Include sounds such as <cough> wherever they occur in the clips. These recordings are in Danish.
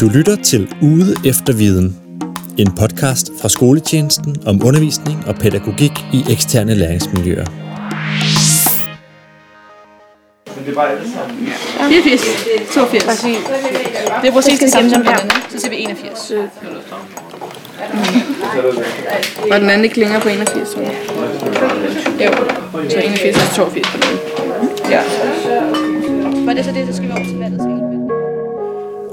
Du lytter til Ude efter Viden, en podcast fra skoletjenesten om undervisning og pædagogik i eksterne læringsmiljøer. Men det var alle sammen. 84, 82. Det er præcis det samme som den anden. Så siger vi 81. Og den anden ikke længere på 81, tror jeg. Jo, så 81 og 82 på den anden. Ja. Var det så det, så skal vi over til valget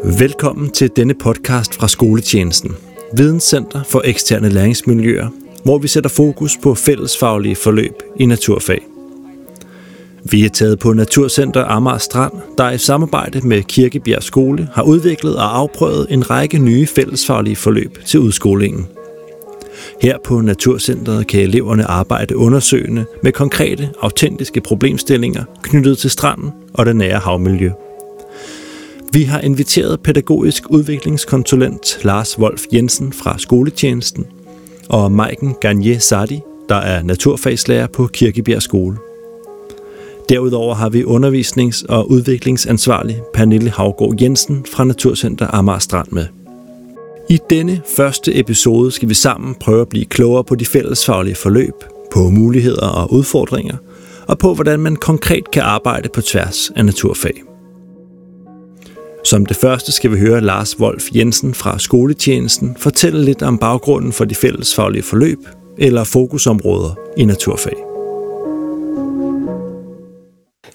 Velkommen til denne podcast fra skoletjenesten, Videnscenter for eksterne læringsmiljøer, hvor vi sætter fokus på fællesfaglige forløb i naturfag. Vi er taget på Naturcenter Amager Strand, der i samarbejde med Kirkebjerg Skole har udviklet og afprøvet en række nye fællesfaglige forløb til udskolingen. Her på Naturcenteret kan eleverne arbejde undersøgende med konkrete, autentiske problemstillinger knyttet til stranden og det nære havmiljø. Vi har inviteret pædagogisk udviklingskonsulent Lars Wolf Jensen fra skoletjenesten og Maiken Garnier Sadi, der er naturfagslærer på Kirkebjerg Skole. Derudover har vi undervisnings- og udviklingsansvarlig Pernille Havgård Jensen fra Naturcenter Amager Strand med. I denne første episode skal vi sammen prøve at blive klogere på de fællesfaglige forløb, på muligheder og udfordringer, og på hvordan man konkret kan arbejde på tværs af naturfag. Som det første skal vi høre Lars Wolf Jensen fra skoletjenesten fortælle lidt om baggrunden for de fællesfaglige forløb eller fokusområder i naturfag.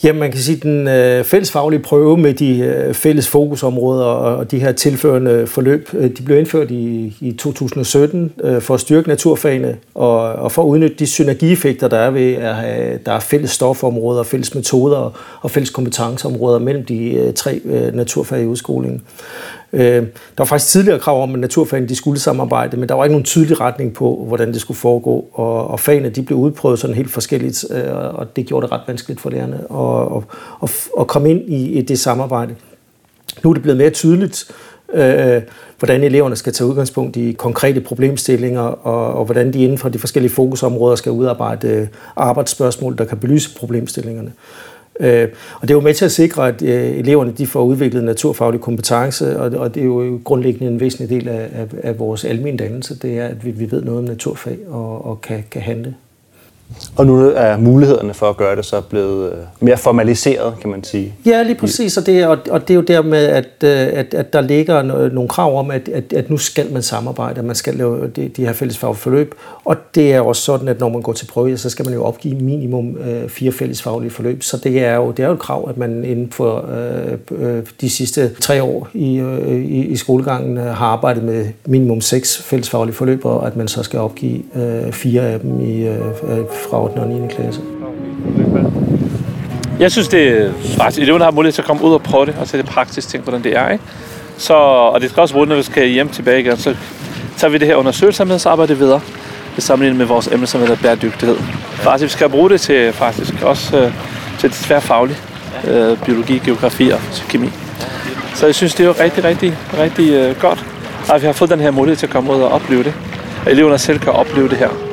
Jamen, man kan sige, at den øh, fællesfaglige prøve med de øh, fælles fokusområder og, og de her tilførende forløb, øh, de blev indført i, i 2017 øh, for at styrke naturfagene og, og for at udnytte de synergieffekter, der er ved, at der er fælles stofområder, fælles metoder og, og fælles kompetenceområder mellem de øh, tre øh, naturfag i udskolingen. Øh, der var faktisk tidligere krav om, at naturfagene de skulle samarbejde, men der var ikke nogen tydelig retning på, hvordan det skulle foregå. Og, og fagene de blev udprøvet sådan helt forskelligt, øh, og det gjorde det ret vanskeligt for lærerne at, at, at, at komme ind i, i det samarbejde. Nu er det blevet mere tydeligt, øh, hvordan eleverne skal tage udgangspunkt i konkrete problemstillinger, og, og hvordan de inden for de forskellige fokusområder skal udarbejde arbejdsspørgsmål, der kan belyse problemstillingerne. Øh, og det er jo med til at sikre, at øh, eleverne de får udviklet naturfaglig kompetence, og, og det er jo grundlæggende en væsentlig del af, af, af vores almindelige dannelse, det er, at vi, vi ved noget om naturfag og, og kan, kan handle. Og nu er mulighederne for at gøre det så blevet øh, mere formaliseret, kan man sige. Ja, lige præcis. Og det, og, og det er jo dermed, at, øh, at, at der ligger nogle krav om, at, at, at nu skal man samarbejde, at man skal lave de, de her fælles forløb. Og det er også sådan, at når man går til prøve, så skal man jo opgive minimum øh, fire fællesfaglige forløb. Så det er jo, det er jo et krav, at man inden for øh, øh de sidste tre år i, øh, i, i skolegangen har arbejdet med minimum seks fællesfaglige forløb, og at man så skal opgive øh, fire af dem i øh, fra 8. og 9. klasse. Jeg synes, det er faktisk, eleverne har mulighed til at komme ud og prøve det, og se det praktisk ting, hvordan det er. Ikke? Så, og det skal også bruge, når vi skal hjem tilbage igen, så tager vi det her undersøgelsesarbejde videre. Det sammenligning med vores emne, som hedder bæredygtighed. Faktisk, vi skal bruge det til faktisk også øh, til det tværfaglige. Øh, biologi, geografi og kemi. Så jeg synes, det er jo rigtig, rigtig, rigtig øh, godt, at vi har fået den her mulighed til at komme ud og opleve det. At eleverne selv kan opleve det her.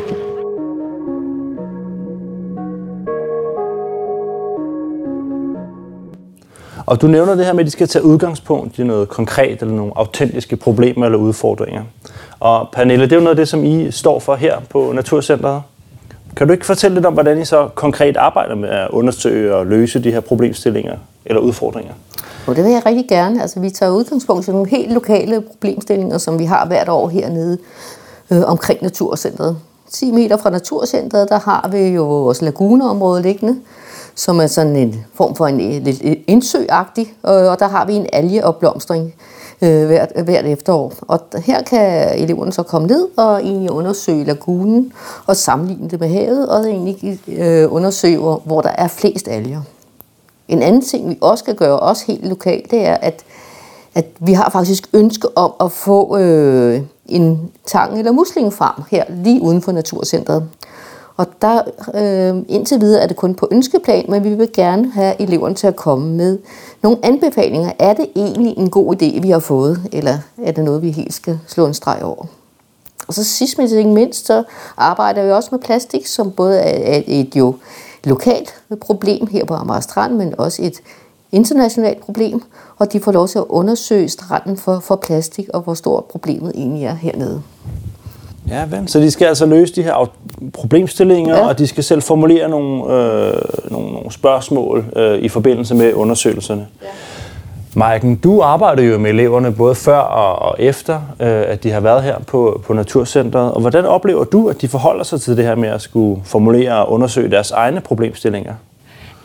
Og du nævner det her med, at de skal tage udgangspunkt i noget konkret eller nogle autentiske problemer eller udfordringer. Og Pernille, det er jo noget af det, som I står for her på Naturcenteret. Kan du ikke fortælle lidt om, hvordan I så konkret arbejder med at undersøge og løse de her problemstillinger eller udfordringer? Og det vil jeg rigtig gerne. Altså, vi tager udgangspunkt i nogle helt lokale problemstillinger, som vi har hvert år hernede øh, omkring Naturcentret. 10 meter fra Naturcentret, der har vi jo vores laguneområde liggende, som er sådan en form for en øh, lidt øh, indsøagtig, øh, og der har vi en algeopblomstring øh, hvert, hvert efterår. Og her kan eleverne så komme ned og egentlig undersøge lagunen og sammenligne det med havet, og egentlig øh, undersøge, hvor, der er flest alger. En anden ting, vi også kan gøre, også helt lokalt, det er, at, at vi har faktisk ønske om at få øh, en tang eller muslingefarm her lige uden for Naturcentret. Og der øh, indtil videre er det kun på ønskeplan, men vi vil gerne have eleverne til at komme med nogle anbefalinger. Er det egentlig en god idé, vi har fået, eller er det noget, vi helt skal slå en streg over? Og så sidst men ikke mindst, så arbejder vi også med plastik, som både er et jo lokalt problem her på Amager Strand, men også et internationalt problem, og de får lov til at undersøge stranden for, for plastik, og hvor stort problemet egentlig er hernede. Ja, vel. Så de skal altså løse de her problemstillinger, ja. og de skal selv formulere nogle, øh, nogle, nogle spørgsmål øh, i forbindelse med undersøgelserne. Ja. Maiken, du arbejder jo med eleverne både før og, og efter, øh, at de har været her på, på Naturcentret. Og hvordan oplever du, at de forholder sig til det her med at skulle formulere og undersøge deres egne problemstillinger?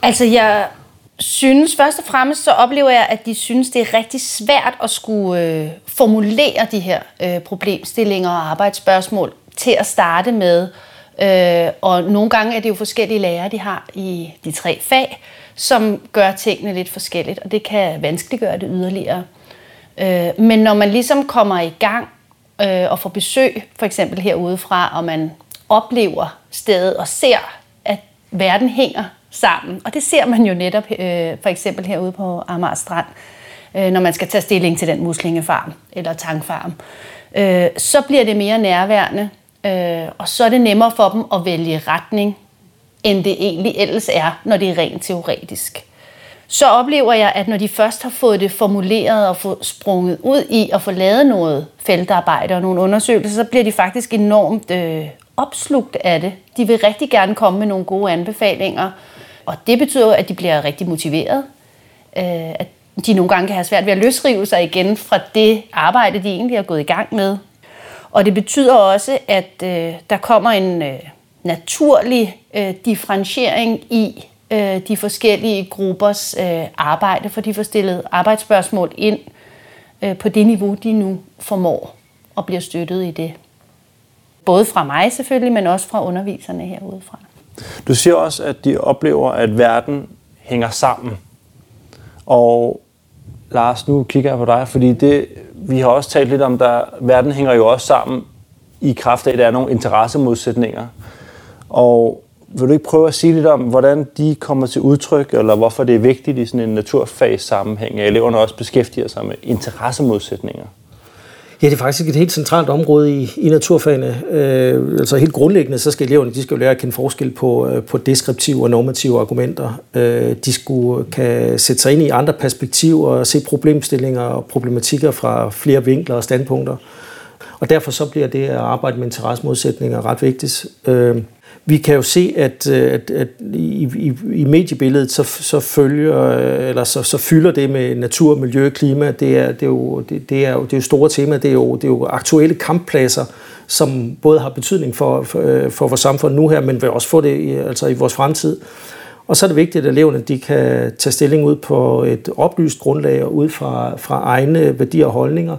Altså, jeg synes først og fremmest, så oplever jeg, at de synes, det er rigtig svært at skulle øh, formulere de her øh, problemstillinger og arbejdsspørgsmål til at starte med. Øh, og nogle gange er det jo forskellige lærere, de har i de tre fag som gør tingene lidt forskelligt, og det kan vanskeliggøre det yderligere. Øh, men når man ligesom kommer i gang øh, og får besøg, for eksempel herudefra, og man oplever stedet og ser, at verden hænger sammen, og det ser man jo netop øh, for eksempel herude på Amager Strand, øh, når man skal tage stilling til den muslingefarm eller tangfarm, øh, så bliver det mere nærværende, øh, og så er det nemmere for dem at vælge retning end det egentlig ellers er, når det er rent teoretisk. Så oplever jeg, at når de først har fået det formuleret og få sprunget ud i at få lavet noget feltarbejde og nogle undersøgelser, så bliver de faktisk enormt øh, opslugt af det. De vil rigtig gerne komme med nogle gode anbefalinger, og det betyder at de bliver rigtig motiveret. Øh, at de nogle gange kan have svært ved at løsrive sig igen fra det arbejde, de egentlig har gået i gang med. Og det betyder også, at øh, der kommer en... Øh, naturlig øh, differentiering i øh, de forskellige gruppers øh, arbejde, for de får stillet arbejdsspørgsmål ind øh, på det niveau, de nu formår og bliver støttet i det. Både fra mig selvfølgelig, men også fra underviserne herudefra. Du siger også, at de oplever, at verden hænger sammen. Og Lars, nu kigger jeg på dig, fordi det, vi har også talt lidt om, at verden hænger jo også sammen i kraft af, at der er nogle interessemodsætninger. Og vil du ikke prøve at sige lidt om, hvordan de kommer til udtryk, eller hvorfor det er vigtigt i sådan en naturfags sammenhæng, at eleverne også beskæftiger sig med interessemodsætninger? Ja, det er faktisk et helt centralt område i, i naturfagene. Øh, altså helt grundlæggende, så skal eleverne de skal jo lære at kende forskel på, øh, på deskriptive og normative argumenter. Øh, de skulle kan sætte sig ind i andre perspektiver og se problemstillinger og problematikker fra flere vinkler og standpunkter. Og derfor så bliver det at arbejde med interessemodsætninger ret vigtigt. Øh, vi kan jo se, at, øh, at, at i, i, i mediebilledet, så, så følger, øh, eller så, så fylder det med natur, miljø, klima, det er, det er, jo, det, det er, jo, det er jo store temaer, det er jo, det er jo aktuelle kamppladser, som både har betydning for, for, øh, for vores samfund nu her, men vil også få det i, altså i vores fremtid. Og så er det vigtigt, at eleverne de kan tage stilling ud på et oplyst grundlag og ud fra, fra egne værdier og holdninger.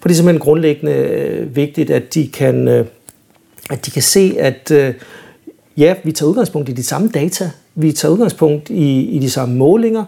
For det er simpelthen grundlæggende vigtigt, at de kan, at de kan se, at ja, vi tager udgangspunkt i de samme data, vi tager udgangspunkt i, i de samme målinger,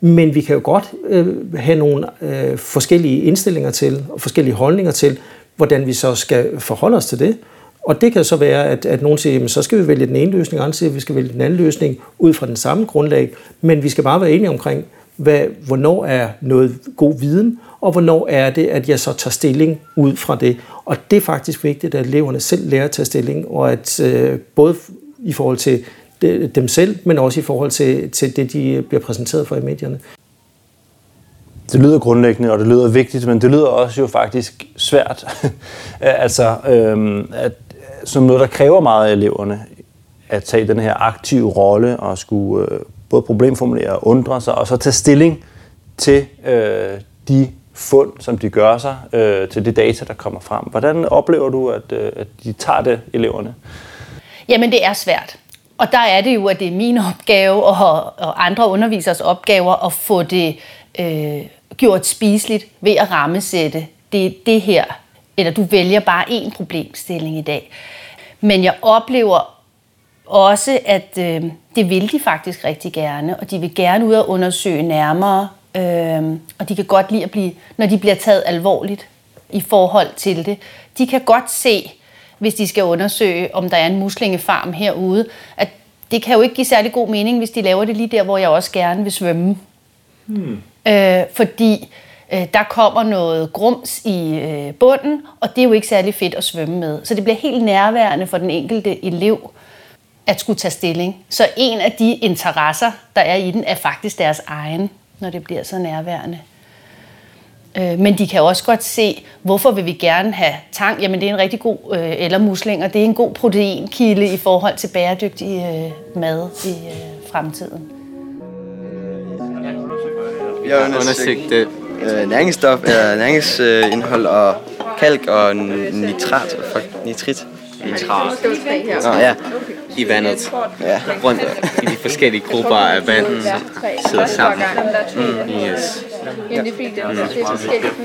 men vi kan jo godt øh, have nogle øh, forskellige indstillinger til, og forskellige holdninger til, hvordan vi så skal forholde os til det. Og det kan så være, at, at nogen siger, jamen, så skal vi vælge den ene løsning, og andre siger, at vi skal vælge den anden løsning ud fra den samme grundlag, men vi skal bare være enige omkring, hvad, hvornår er noget god viden, og hvornår er det, at jeg så tager stilling ud fra det. Og det er faktisk vigtigt, at eleverne selv lærer at tage stilling, og at øh, både i forhold til dem selv, men også i forhold til, til det, de bliver præsenteret for i medierne. Det lyder grundlæggende, og det lyder vigtigt, men det lyder også jo faktisk svært. <laughs> altså, øhm, at, som noget, der kræver meget af eleverne, at tage den her aktive rolle og skulle øh, både problemformulere og undre sig, og så tage stilling til øh, de fund, som de gør sig, øh, til det data, der kommer frem. Hvordan oplever du, at, øh, at de tager det, eleverne? Jamen, det er svært. Og der er det jo, at det er min opgave og, og andre undervisers opgaver at få det øh, gjort spiseligt ved at rammesætte det, det her. Eller du vælger bare én problemstilling i dag. Men jeg oplever også, at øh, det vil de faktisk rigtig gerne, og de vil gerne ud og undersøge nærmere, øh, og de kan godt lide at blive, når de bliver taget alvorligt i forhold til det. De kan godt se, hvis de skal undersøge, om der er en muslingefarm herude, at det kan jo ikke give særlig god mening, hvis de laver det lige der, hvor jeg også gerne vil svømme. Hmm. Øh, fordi øh, der kommer noget grums i øh, bunden, og det er jo ikke særlig fedt at svømme med. Så det bliver helt nærværende for den enkelte elev at skulle tage stilling. Så en af de interesser, der er i den, er faktisk deres egen. når det bliver så nærværende. Øh, men de kan også godt se, hvorfor vil vi gerne have tang? Jamen det er en rigtig god, øh, eller muslinger, det er en god proteinkilde i forhold til bæredygtig øh, mad i øh, fremtiden. Vi har undersøgt øh, næringsstof, eller næringsindhold og kalk og nitrat, nitrit. Nitrat. Nå, ja. I vandet. Ja. Rundt i de forskellige grupper af vand, som sidder sammen. Mm, yes.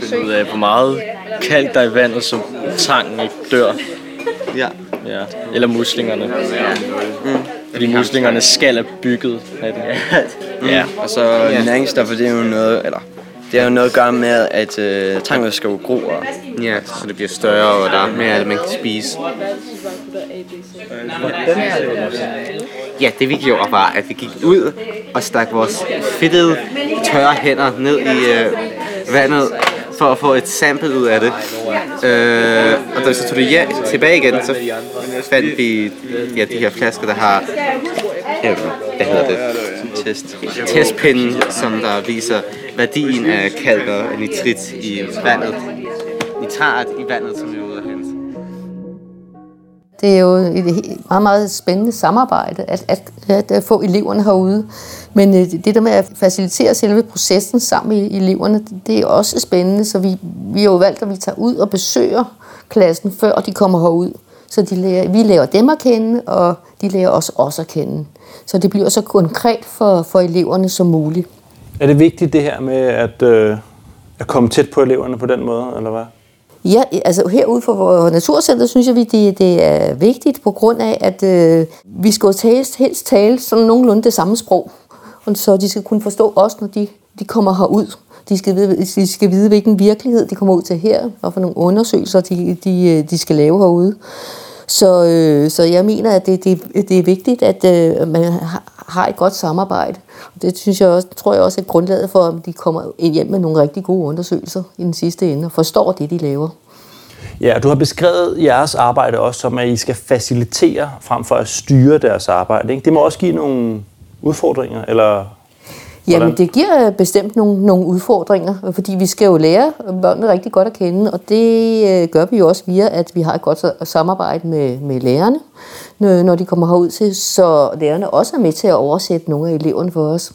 Finde ud af, hvor meget kalk der er i vandet, så tangen ikke dør. Ja. ja. Eller muslingerne. Mm. Fordi muslingerne skal er bygget af det. <laughs> Ja, og så næringsstoffer, det er jo noget, eller det har jo noget at gøre med, at øh, tangen skal jo gro. Og... Ja, så det bliver større, og der er mere af det, man kan spise. Ja, det vi gjorde var, at vi gik ud og stak vores fedtede, tørre hænder ned i øh, vandet for at få et sample ud af det. Øh, og da vi så tog det ja, tilbage igen, så fandt vi ja, de her flasker, der har øh, hvad hedder det? Test. Testpinden, som der viser værdien af kalk og nitrit i vandet. Nitrat i vandet, som jo det er jo et meget, meget spændende samarbejde at, at, at, at få eleverne herude. Men øh, det der med at facilitere selve processen sammen med eleverne, det er også spændende. Så vi, vi har jo valgt, at vi tager ud og besøger klassen, før de kommer herud. Så de lærer, vi lærer dem at kende, og de lærer os også at kende. Så det bliver så konkret for, for eleverne som muligt. Er det vigtigt det her med at, øh, at komme tæt på eleverne på den måde, eller hvad? Ja, altså herude for vores naturcenter, synes jeg, det, det er vigtigt på grund af, at øh, vi skal jo tale, helst tale sådan nogenlunde det samme sprog. Og så de skal kunne forstå os, når de, de kommer herud. De skal, vide, de skal vide, hvilken virkelighed de kommer ud til her, og for nogle undersøgelser, de, de, øh, de skal lave herude. Så, øh, så jeg mener, at det, det, det er vigtigt, at øh, man har et godt samarbejde. Det synes jeg også, tror jeg også er grundlaget for, at de kommer hjem med nogle rigtig gode undersøgelser i den sidste ende og forstår det, de laver. Ja, du har beskrevet jeres arbejde også som, at I skal facilitere frem for at styre deres arbejde. Ikke? Det må også give nogle udfordringer, eller Jamen, det giver bestemt nogle, nogle udfordringer, fordi vi skal jo lære børnene rigtig godt at kende, og det øh, gør vi jo også via, at vi har et godt samarbejde med, med lærerne, når de kommer herud til, så lærerne også er med til at oversætte nogle af eleverne for os.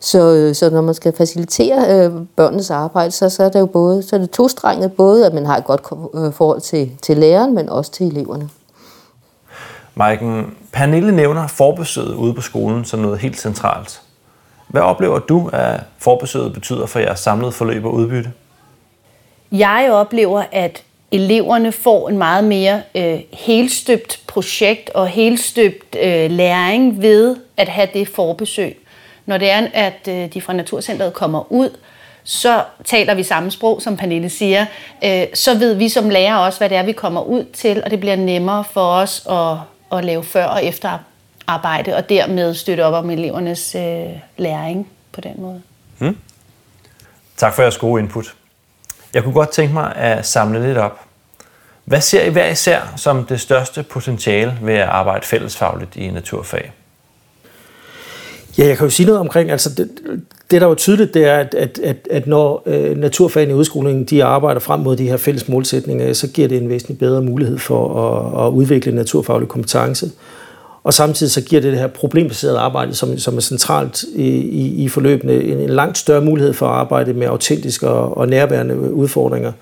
Så, så når man skal facilitere øh, børnenes arbejde, så, så er det jo både så er det tostrenget, både at man har et godt øh, forhold til, til læreren, men også til eleverne. Maiken, Pernille nævner forbesøget ude på skolen som noget helt centralt. Hvad oplever du, at forbesøget betyder for jeres samlede forløb og udbytte? Jeg oplever, at eleverne får en meget mere øh, helstøbt projekt og helstøbt øh, læring ved at have det forbesøg. Når det er, at øh, de fra Naturcentret kommer ud, så taler vi samme sprog, som Pernille siger. Øh, så ved vi som lærer også, hvad det er, vi kommer ud til, og det bliver nemmere for os at, at lave før- og efter efterarbejde, og dermed støtte op om elevernes øh, læring på den måde. Hmm. Tak for jeres gode input. Jeg kunne godt tænke mig at samle lidt op. Hvad ser I hver især som det største potentiale ved at arbejde fællesfagligt i naturfag? Ja, jeg kan jo sige noget omkring, altså det, det der er jo tydeligt, det er, at, at, at, at når øh, naturfagene i udskolingen, de arbejder frem mod de her fælles målsætninger, så giver det en væsentlig bedre mulighed for at, at udvikle naturfaglig kompetence. Og samtidig så giver det det her problembaserede arbejde, som, som er centralt i, i, i forløbene, en, en langt større mulighed for at arbejde med autentiske og, og nærværende udfordringer.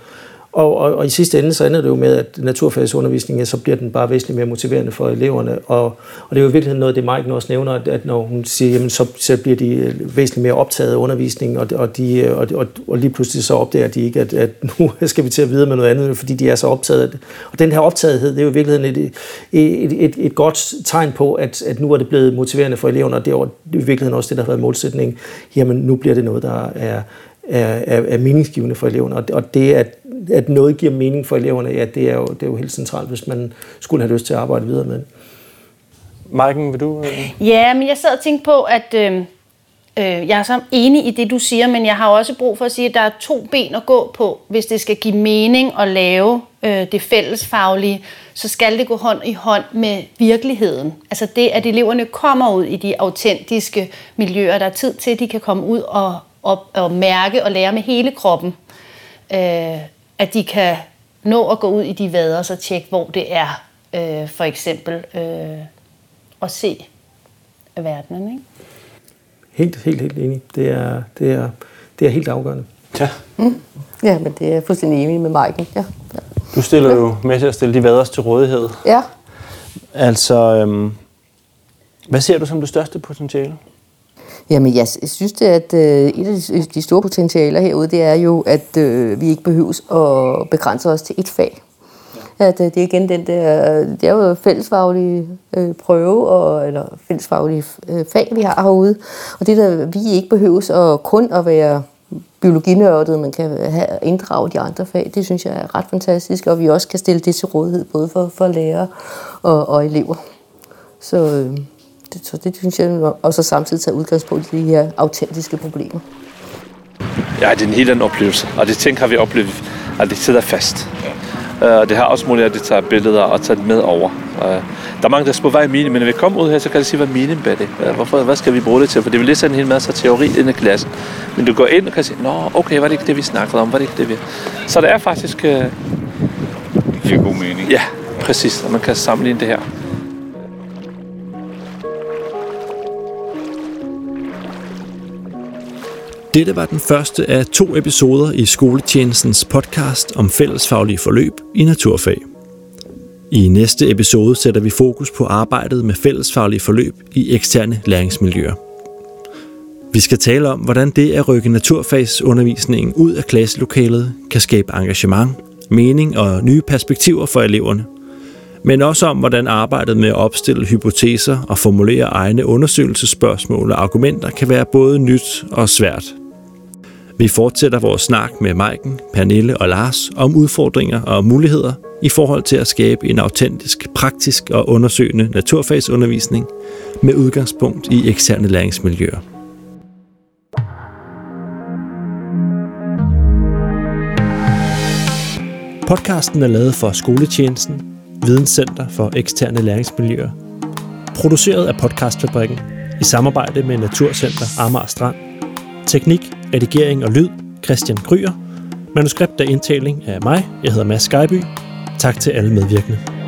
Og, og, og i sidste ende, så ender det jo med, at naturfagsundervisningen, så bliver den bare væsentligt mere motiverende for eleverne. Og, og det er jo virkelig noget, det Mike også nævner, at, at når hun siger, jamen, så, så bliver de øh, væsentligt mere optaget af undervisningen, og, og, de, øh, og, og, og lige pludselig så opdager de ikke, at, at nu <laughs> skal vi til at videre med noget andet, fordi de er så optaget af det. Og den her optagethed, det er jo i virkeligheden et, et, et, et godt tegn på, at, at nu er det blevet motiverende for eleverne, og det er i virkeligheden også det, der har været målsætningen. Jamen, nu bliver det noget, der er er, er, er meningsgivende for eleverne. og Og det, at, at noget giver mening for eleverne, ja, det er, jo, det er jo helt centralt, hvis man skulle have lyst til at arbejde videre med det. Marken, vil du? Ja, men jeg sad og tænkte på, at øh, øh, jeg er så enig i det, du siger, men jeg har også brug for at sige, at der er to ben at gå på, hvis det skal give mening at lave øh, det fællesfaglige, så skal det gå hånd i hånd med virkeligheden. Altså det, at eleverne kommer ud i de autentiske miljøer, der er tid til, at de kan komme ud og, at, at mærke og lære med hele kroppen, øh, at de kan nå at gå ud i de vader og så tjekke, hvor det er, øh, for eksempel øh, at se verdenen. Ikke? Helt, helt, helt enig. Det er, det er, det er helt afgørende. Ja. Mm. Ja, men det er fuldstændig enig med Maiken. Ja. ja. Du stiller ja. jo med til at stille de vaders til rådighed. Ja. Altså, øhm, hvad ser du som det største potentiale? Jamen, jeg synes, det, at øh, et af de, store potentialer herude, det er jo, at øh, vi ikke behøves at begrænse os til et fag. At øh, det er igen den der, det er jo fællesfaglige øh, prøve, og, eller fællesfaglige øh, fag, vi har herude. Og det der, vi ikke behøves at kun at være biologinørdet, man kan have, inddrage de andre fag, det synes jeg er ret fantastisk, og vi også kan stille det til rådighed, både for, for lærere og, og elever. Så, øh, det, så det synes jeg, og så samtidig tage udgangspunkt i de her autentiske problemer. Ja, det er en helt anden oplevelse, og det ting har vi oplevet, at det sidder fast. Ja. Uh, det har også mulighed, at de tager billeder og tager det med over. Uh, der er mange, der spørger, hvad er meningen? Men når vi kommer ud her, så kan de sige, hvad er meningen med det? Uh, hvorfor, hvad skal vi bruge det til? For det vil læse en hel masse teori ind i klassen. Men du går ind og kan sige, nå, okay, var det ikke det, vi snakkede om? Var det ikke det, vi... Så det er faktisk... Uh... Det giver god mening. Ja, præcis. Og man kan sammenligne det her. Dette var den første af to episoder i skoletjenestens podcast om fællesfaglige forløb i naturfag. I næste episode sætter vi fokus på arbejdet med fællesfaglige forløb i eksterne læringsmiljøer. Vi skal tale om, hvordan det at rykke naturfagsundervisningen ud af klasselokalet kan skabe engagement, mening og nye perspektiver for eleverne. Men også om, hvordan arbejdet med at opstille hypoteser og formulere egne undersøgelsesspørgsmål og argumenter kan være både nyt og svært. Vi fortsætter vores snak med Maiken, Pernille og Lars om udfordringer og muligheder i forhold til at skabe en autentisk, praktisk og undersøgende naturfagsundervisning med udgangspunkt i eksterne læringsmiljøer. Podcasten er lavet for Skoletjenesten, Videnscenter for eksterne læringsmiljøer. Produceret af Podcastfabrikken i samarbejde med Naturcenter Amager Strand. Teknik, redigering og lyd Christian Gryer. Manuskript og indtaling af mig. Jeg hedder Mads Skyby. Tak til alle medvirkende.